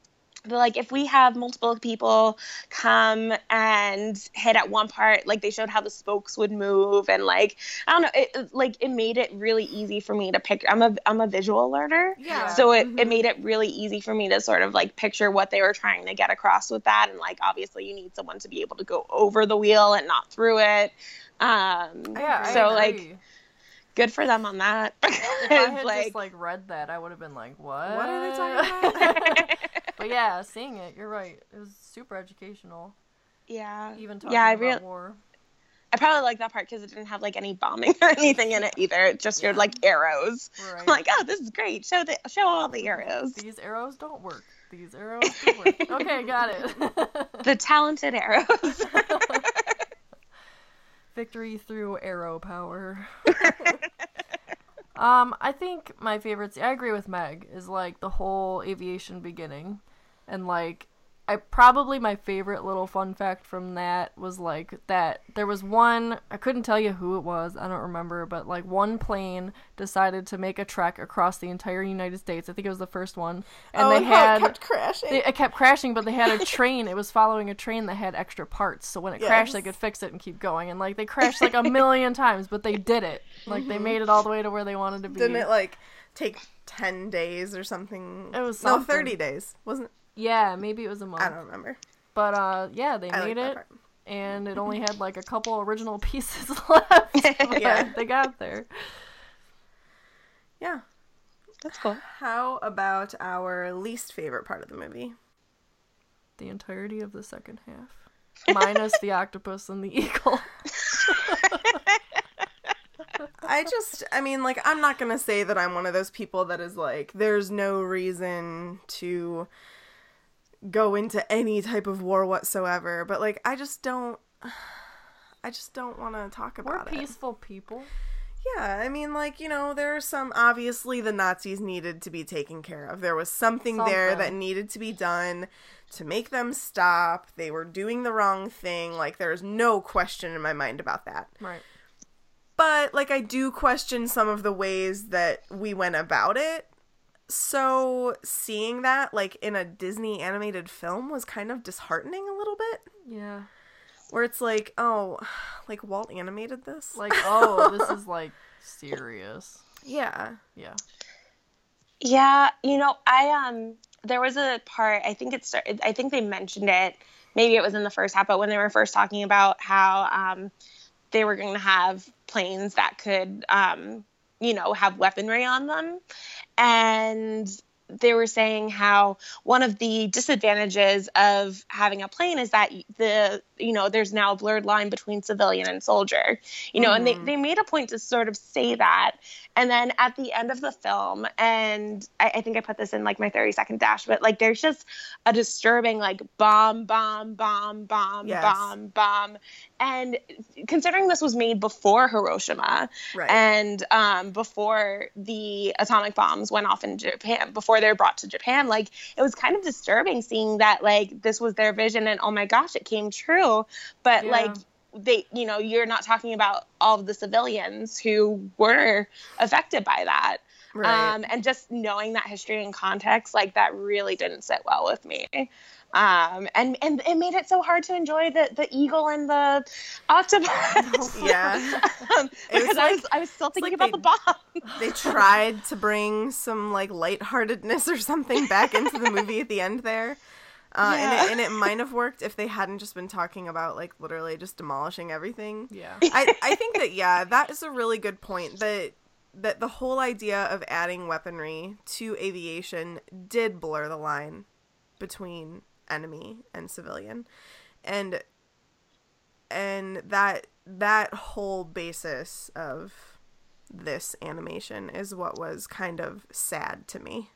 they're like if we have multiple people come and hit at one part like they showed how the spokes would move and like i don't know it it- like it made it really easy for me to pick i'm a i'm a visual learner Yeah. so it, Mhm. it made it really easy for me to sort of like picture what they were trying to get across with that and like obviously you need someone to be able to go over the wheel and not through it um yeah. I so agree. like good for them on that if I <laughs> had like, just like read that, I would have been like, what? What are they talking about? <laughs> but yeah, seeing it, you're right. It was super educational. yeah Even talking yeah i about war. I probably like that part because it didn't have like any bombing <laughs> or anything in it either. It just Yeah. like arrows. Right. I'm like, oh, this is great. Show the show all the arrows. These arrows don't work. These arrows do work. <laughs> okay, got it. <laughs> The talented arrows. Victory through arrow power. um, I think my favorites. I agree with Meg. Is like the whole aviation beginning, and like I probably my favorite little fun fact from that was like that there was one I couldn't tell you who it was I don't remember but like one plane decided to make a trek across the entire United States I think it was the first one and oh, they and had it kept crashing. they, it kept crashing, but they had a train. It was following a train that had extra parts, so when it crashed, they could fix it and keep going. And like they crashed like a million times, but they did it. Like they made it all the way to where they wanted to be. Didn't it like take ten days or something? It was no thirty days, wasn't? it? Yeah, maybe it was a month. I don't remember. But uh, yeah, they I made that it, and it only had like a couple original <laughs> pieces <laughs> left. <laughs> Yeah. they got there. Yeah. That's cool. How about our least favorite part of the movie? The entirety of the second half, minus the octopus and the eagle. I just, I mean, like, I'm not gonna say that I'm one of those people that is like, there's no reason to go into any type of war whatsoever. But like, I just don't. <sighs> I just don't want to talk about it. We're about it. peaceful people. Yeah, I mean, like, you know, there are some. Obviously, the Nazis needed to be taken care of. There was something, there that needed to be done to make them stop. They were doing the wrong thing. Like, there's no question in my mind about that. Right. But, like, I do question some of the ways that we went about it. So, seeing that, like, in a Disney animated film was kind of disheartening a little bit. Yeah. Where it's like, oh, <sighs> like, Walt animated this? Like, oh, this is <laughs> like serious. yeah. Yeah. Yeah, you know, I um there was a part I think it started I think they mentioned it maybe it was in the first half but when they were first talking about how um they were going to have planes that could um you know have weaponry on them. And they were saying how one of the disadvantages of having a plane is that the you know there's now a blurred line between civilian and soldier you know and they, they made a point to sort of say that and then at the end of the film and I, I think i put this in like my 30 second dash but like there's just a disturbing like bomb bomb bomb bomb Yes. bomb bomb and considering this was made before hiroshima Right. and um, before the atomic bombs went off in Japan, before they were brought to Japan, like it was kind of disturbing seeing that like this was their vision and oh my gosh, it came true. But Yeah. like they, you know, you're not talking about all of the civilians who were affected by that. Right. Um, and just knowing that history and context, like that really didn't sit well with me. Um, and, and it made it so hard to enjoy the, the eagle and the octopus. <laughs> Yeah. <laughs> um, was because I was I was still thinking like about the bomb. they tried to bring some like lightheartedness or something back into the movie at the end there. Uh, and, it, and it might have worked if they hadn't just been talking about like literally just demolishing everything. Yeah. I, I think that yeah, that is a really good point. That that the whole idea of adding weaponry to aviation did blur the line between enemy and civilian. And and that that whole basis of this animation is what was kind of sad to me.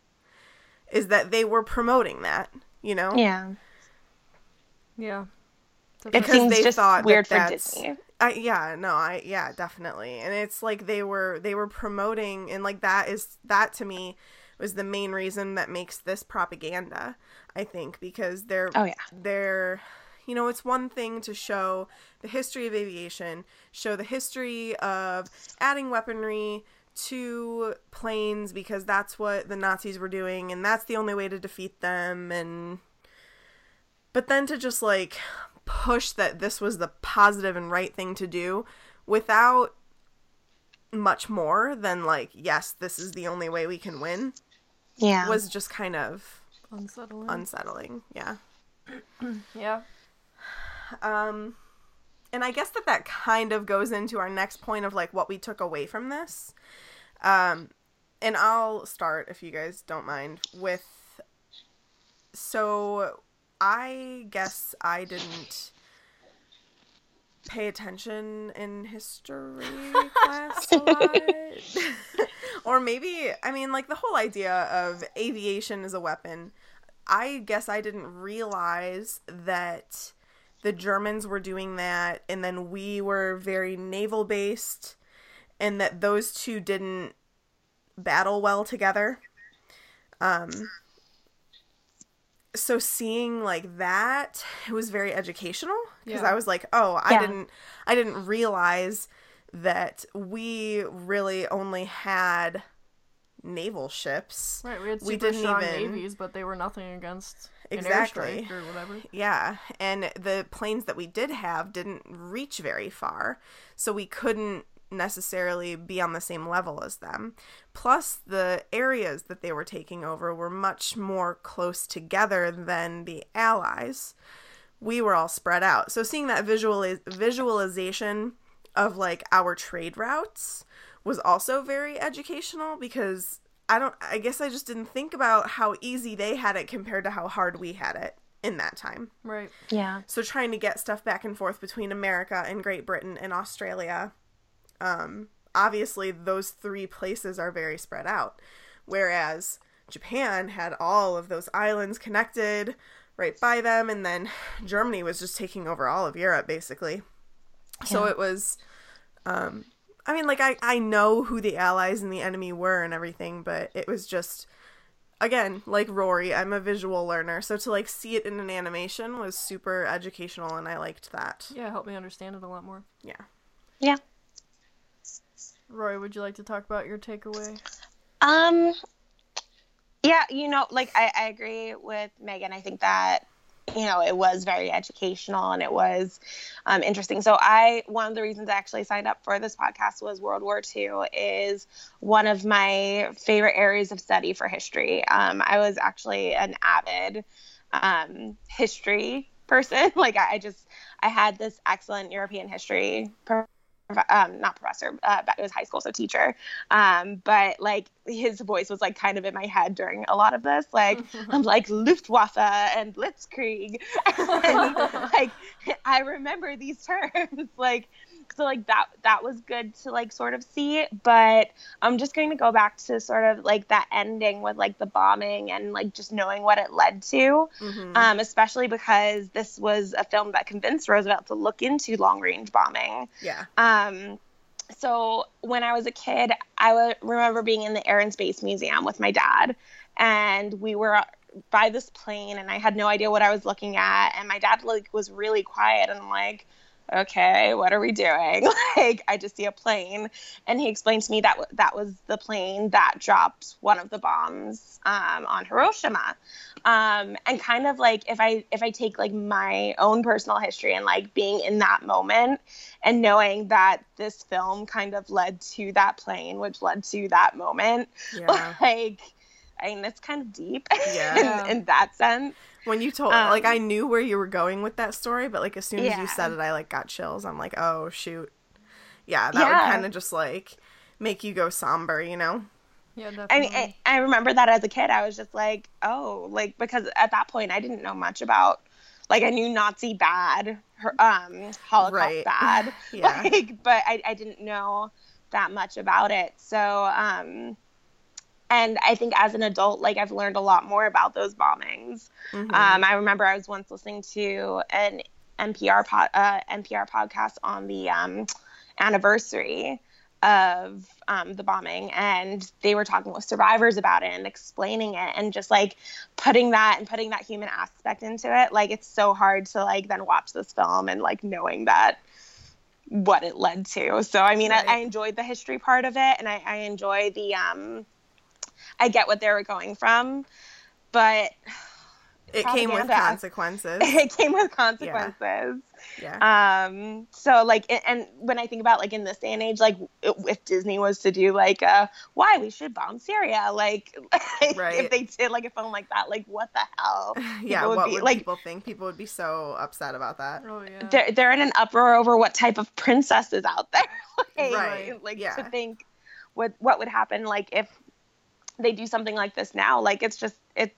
Is that they were promoting that, you know? Yeah, Yeah. it Because seems they just thought that weird for that's- Disney. I yeah, no, I yeah, definitely. And it's like they were they were promoting and like that is that to me was the main reason that makes this propaganda, I think, because they're Oh, yeah. they're you know, it's one thing to show the history of aviation, show the history of adding weaponry to planes because that's what the Nazis were doing and that's the only way to defeat them and but then to just like push that this was the positive and right thing to do without much more than like yes this is the only way we can win Yeah, was just kind of Unsettling. unsettling yeah <clears throat> yeah. um and i guess that that kind of goes into our next point of like what we took away from this. Um and i'll start if you guys don't mind with so i guess i didn't pay attention in history <laughs> class a lot. <laughs> Or maybe i mean like the whole idea of aviation as a weapon. I guess i didn't realize that the Germans were doing that, and then we were very naval based, and that those two didn't battle well together. Um, so seeing like that, it was very educational because Yeah. I was like, oh, I Yeah. didn't, I didn't realize that we really only had naval ships. Right. We had super We didn't strong even- navies, but they were nothing against Exactly. or whatever. Yeah, and the planes that we did have didn't reach very far, so we couldn't necessarily be on the same level as them. Plus, the areas that they were taking over were much more close together than the Allies. We were all spread out. So, seeing that visualiz- visualization of like our trade routes was also very educational because I don't I guess I just didn't think about how easy they had it compared to how hard we had it in that time. Right. yeah, So trying to get stuff back and forth between America and Great Britain and Australia um obviously those three places are very spread out whereas Japan had all of those islands connected right by them, and then Germany was just taking over all of Europe basically. So it was, um, I mean, like I I know who the allies and the enemy were and everything, but it was just. Again, like Rory, I'm a visual learner, so to like see it in an animation was super educational, and I liked that. Yeah, help me understand it a lot more. Yeah. Yeah. Rory, would you like to talk about your takeaway? Um, yeah, you know, like I, I agree with Megan. I think that you know it was very educational and it was um, interesting. So I one of the reasons I actually signed up for this podcast was World War II is one of my favorite areas of study for history. Um, I was actually an avid um, history person. <laughs> Like I, I just I had this excellent European history. Um, not professor, uh, it was high school, so teacher. Um, but like his voice was like kind of in my head during a lot of this. Like <laughs> I'm like Luftwaffe and Blitzkrieg. <laughs> and, <laughs> like I remember these terms. Like so like that that was good to like sort of see. But I'm just going to go back to sort of like that ending with like the bombing and like just knowing what it led to. Mhm. Um, especially because this was a film that convinced Roosevelt to look into long range bombing. yeah. Um, so when I was a kid, I would remember being in the Air and Space Museum with my dad, and we were by this plane, and I had no idea what I was looking at, and my dad like was really quiet, and I'm like, okay, what are we doing? <laughs> like I just see a plane, and he explained to me that w- that was the plane that dropped one of the bombs um, on Hiroshima um, and kind of like if I if I take like my own personal history and like being in that moment and knowing that this film kind of led to that plane, which led to that moment, <laughs> Yeah. like I mean it's kind of deep <laughs> Yeah. in, in that sense. When you told, Um, like, I knew where you were going with that story, but like as soon as Yeah. you said it, I like got chills. I'm like, oh shoot, yeah, that would kind of just like make you go somber, you know? Yeah, I mean, I, I remember that as a kid, I was just like, oh, like because at that point I didn't know much about, like I knew Nazi bad, her, um, Holocaust Right. <laughs> bad, Yeah. <laughs> like, but I, I didn't know that much about it. So, um, and I think as an adult, like I've learned a lot more about those bombings. Mhm. Um, I remember I was once listening to an NPR pod, uh, NPR podcast on the um, anniversary of um, the bombing, and they were talking with survivors about it and explaining it, and just like putting that and putting that human aspect into it. Like it's so hard to like then watch this film and like knowing that what it led to. So I mean, Right. I, I enjoyed the history part of it, and I, I enjoy the um, I get what they were going from, but it <sighs> came with consequences. <laughs> it came with consequences. yeah. Um, so like, and- and when I think about like in this day and age, like i- if Disney was to do like, uh, why we should bomb Syria, like, <laughs> Right. if they did like a film like that, like what the hell? <sighs> yeah. People would What be, would like- people think? People would be so upset about that. oh yeah. They're they're in an uproar over what type of princess is out there. <laughs> like, Right, Like yeah. to think what what would happen like if they do something like this now. Like it's just it's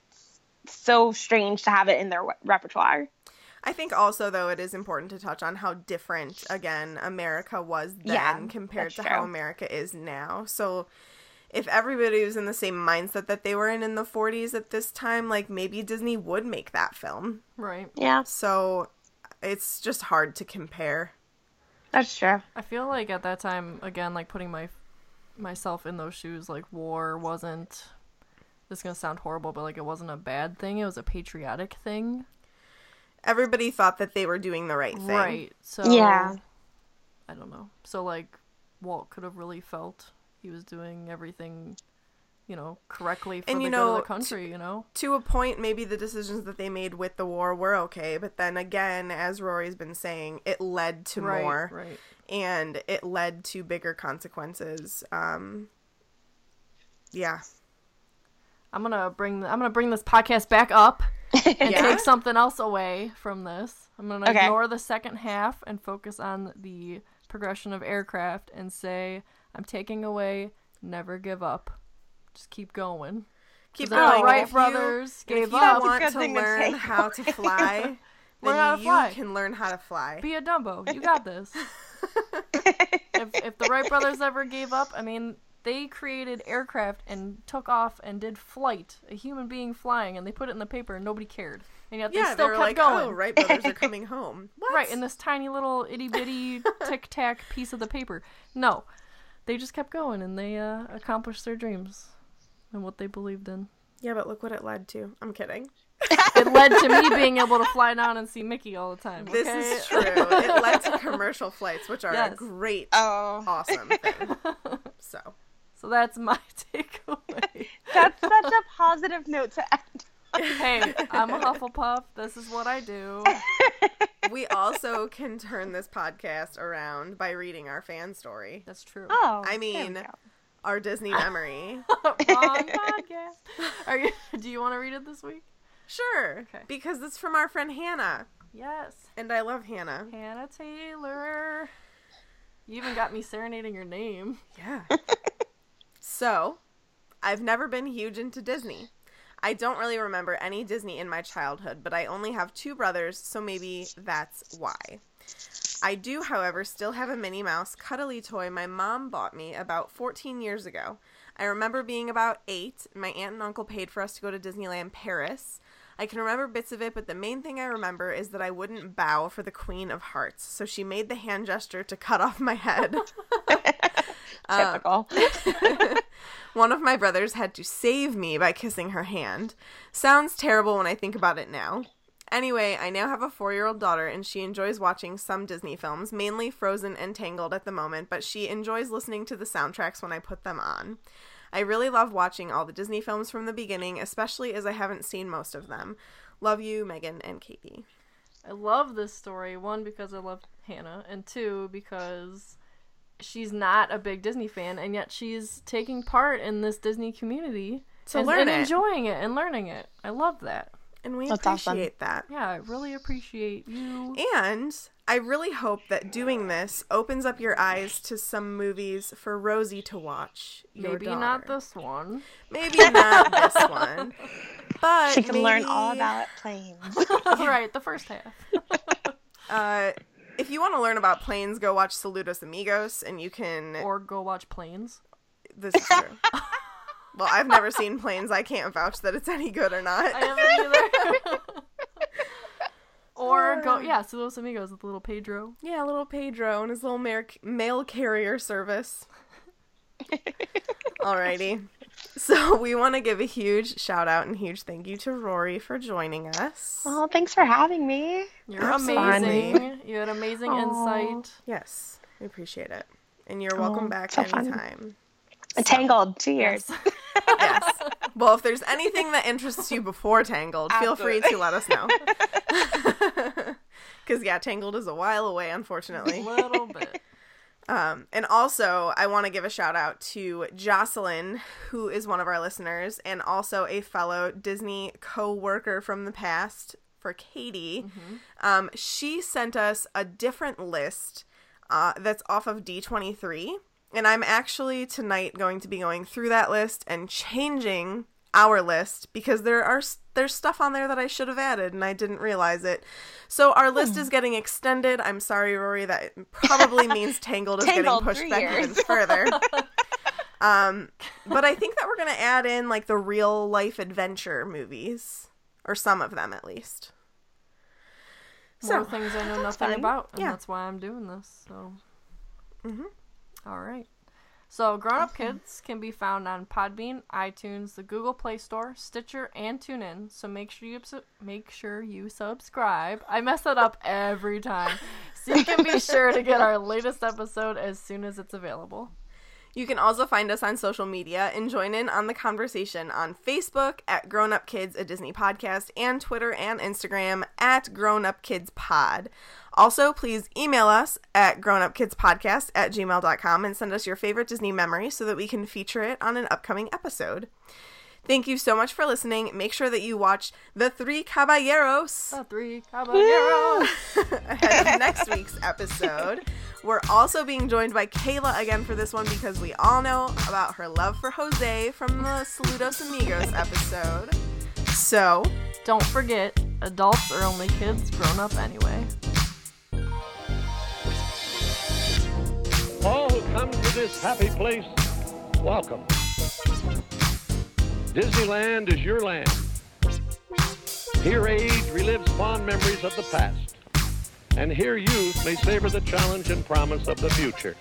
so strange to have it in their re- repertoire. I think also though it is important to touch on how different again America was then Yeah, compared that's to how. America is now. So if everybody was in the same mindset that they were in in the 40s at this time, like maybe Disney would make that film. right. Yeah, So it's just hard to compare. that's true. I feel like at that time, again, like putting my myself in those shoes, like war wasn't. This is gonna sound horrible, but like it wasn't a bad thing. It was a patriotic thing, Everybody thought that they were doing the right thing. right? So Yeah. I don't know. So like Walt could have really felt he was doing everything, you know, correctly for And the you good know, of the country. You know. To a point, maybe the decisions that they made with the war were okay, but then again, as Rory's been saying, it led to right. more. Right. And it led to bigger consequences. Um, yeah, I'm gonna bring. I'm gonna bring this podcast back up. and Yeah? take something else away from this. I'm gonna Okay. ignore the second half and focus on the progression of aircraft and say I'm taking away never give up. Just keep going. Keep going. the Wright If you- brothers if you up, want good to thing to learn how to fly, then Learn how to you fly. can learn how to fly. be a Dumbo. You got this. <laughs> if if the Wright brothers ever gave up, I mean, they created aircraft and took off and did flight, a human being flying, and they put it in the paper and nobody cared. And yet they yeah, still they kept like, going. "Oh, Wright brothers are coming <laughs> home." What? Right, in this tiny little itty bitty <laughs> tic tac piece of the paper. No, they just kept going and they uh, accomplished their dreams and what they believed in. yeah, but look what it led to. I'm kidding. It led to me being able to fly down and see Mickey all the time. This is true. it led to commercial flights, which are a great, Oh, awesome thing. <laughs> So, So that's my <laughs> takeaway. that's such a positive note to end. hey, I'm a Hufflepuff. This is what I do. <laughs> we also can turn this podcast around by reading our fan story, That's true. Oh, I mean- our Disney memory. Wrong podcast. Are you? Do you want to read it this week? Sure, Okay. because it's from our friend Hannah, Yes. and I love Hannah. Hannah Taylor. You even got me serenading your name. Yeah. so, I've never been huge into Disney. I don't really remember any Disney in my childhood, but I only have two brothers, so maybe that's why. I do, however, still have a Minnie Mouse cuddly toy my mom bought me about 14 years ago. I remember being about eight. My aunt and uncle paid for us to go to Disneyland Paris. I can remember bits of it, but the main thing I remember is that I wouldn't bow for the Queen of Hearts, so she made the hand gesture to cut off my head. <laughs> Typical. <laughs> One of my brothers had to save me by kissing her hand. Sounds terrible when I think about it now. Anyway, I now have a four year old daughter and she enjoys watching some Disney films, mainly Frozen and Tangled at the moment, but she enjoys listening to the soundtracks when I put them on. I really love watching all the Disney films from the beginning, especially as I haven't seen most of them. Love you, Megan and Katie. I love this story. One because I love Hannah, and two because she's not a big Disney fan, and yet she's taking part in this Disney community To and, learn and it. enjoying it and learning it. I love that. And we That's awesome. appreciate that. Yeah, I really appreciate you. And I really hope that doing this opens up your eyes to some movies for Rosie to watch. your Maybe not this one. Maybe not this <laughs> one. But She can learn all about planes. <laughs> right, the first half. <laughs> Uh, if you want to learn about planes, go watch Saludos Amigos, and you can. Or go watch planes. this is true. well, I've never seen planes. I can't vouch that it's any good or not. I haven't either. Or go, yeah, Saludos Amigos with little Pedro. yeah, little Pedro and his little mail, mail carrier service. <laughs> Alrighty. So we want to give a huge shout out and huge thank you to Rory for joining us. well, thanks for having me. You're Absolutely. amazing. You had amazing Aw. insight. Yes, we appreciate it. And you're welcome Oh, back so fun. Anytime. Tangled, two years. yes. <laughs> <laughs> Well, if there's anything that interests you before Tangled, feel free to let us know. <laughs> Because, yeah, Tangled is a while away, unfortunately. A little bit. Um, and also, I want to give a shout out to Jocelyn, who is one of our listeners and also a fellow Disney co worker from the past for Katie. Um, she sent us a different list uh, that's off of D23. And I'm actually tonight going to be going through that list and changing our list because there are there's stuff on there that I should have added and I didn't realize it. So our list Hmm. is getting extended. I'm sorry, Rory. That probably <laughs> means Tangled is getting pushed back years. even further. <laughs> um, but I think that we're gonna add in like the real life adventure movies, or some of them at least. More So things I know nothing fun. about, and Yeah. that's why I'm doing this. So, Mhm. All right. So, Grown Up Kids can be found on Podbean, iTunes, the Google Play Store, Stitcher, and TuneIn. So make sure you su- make sure you subscribe. I mess that up every time, so you can be sure to get our latest episode as soon as it's available. You can also find us on social media and join in on the conversation on Facebook at Grown Up Kids, a Disney podcast, and Twitter and Instagram at Grown Up Kids Pod. Also, please email us at grownupkidspodcast at gmail.com and send us your favorite Disney memory so that we can feature it on an upcoming episode. Thank you so much for listening. Make sure that you watch The Three Caballeros The three caballeros. <laughs> ahead of next week's episode. We're also being joined by Kayla again for this one because we all know about her love for Jose from the Saludos Amigos episode. So, Don't forget, adults are only kids grown up anyway. All who come to this happy place welcome. Disneyland is your land. Here age relives fond memories of the past. And here youth may savor the challenge and promise of the future.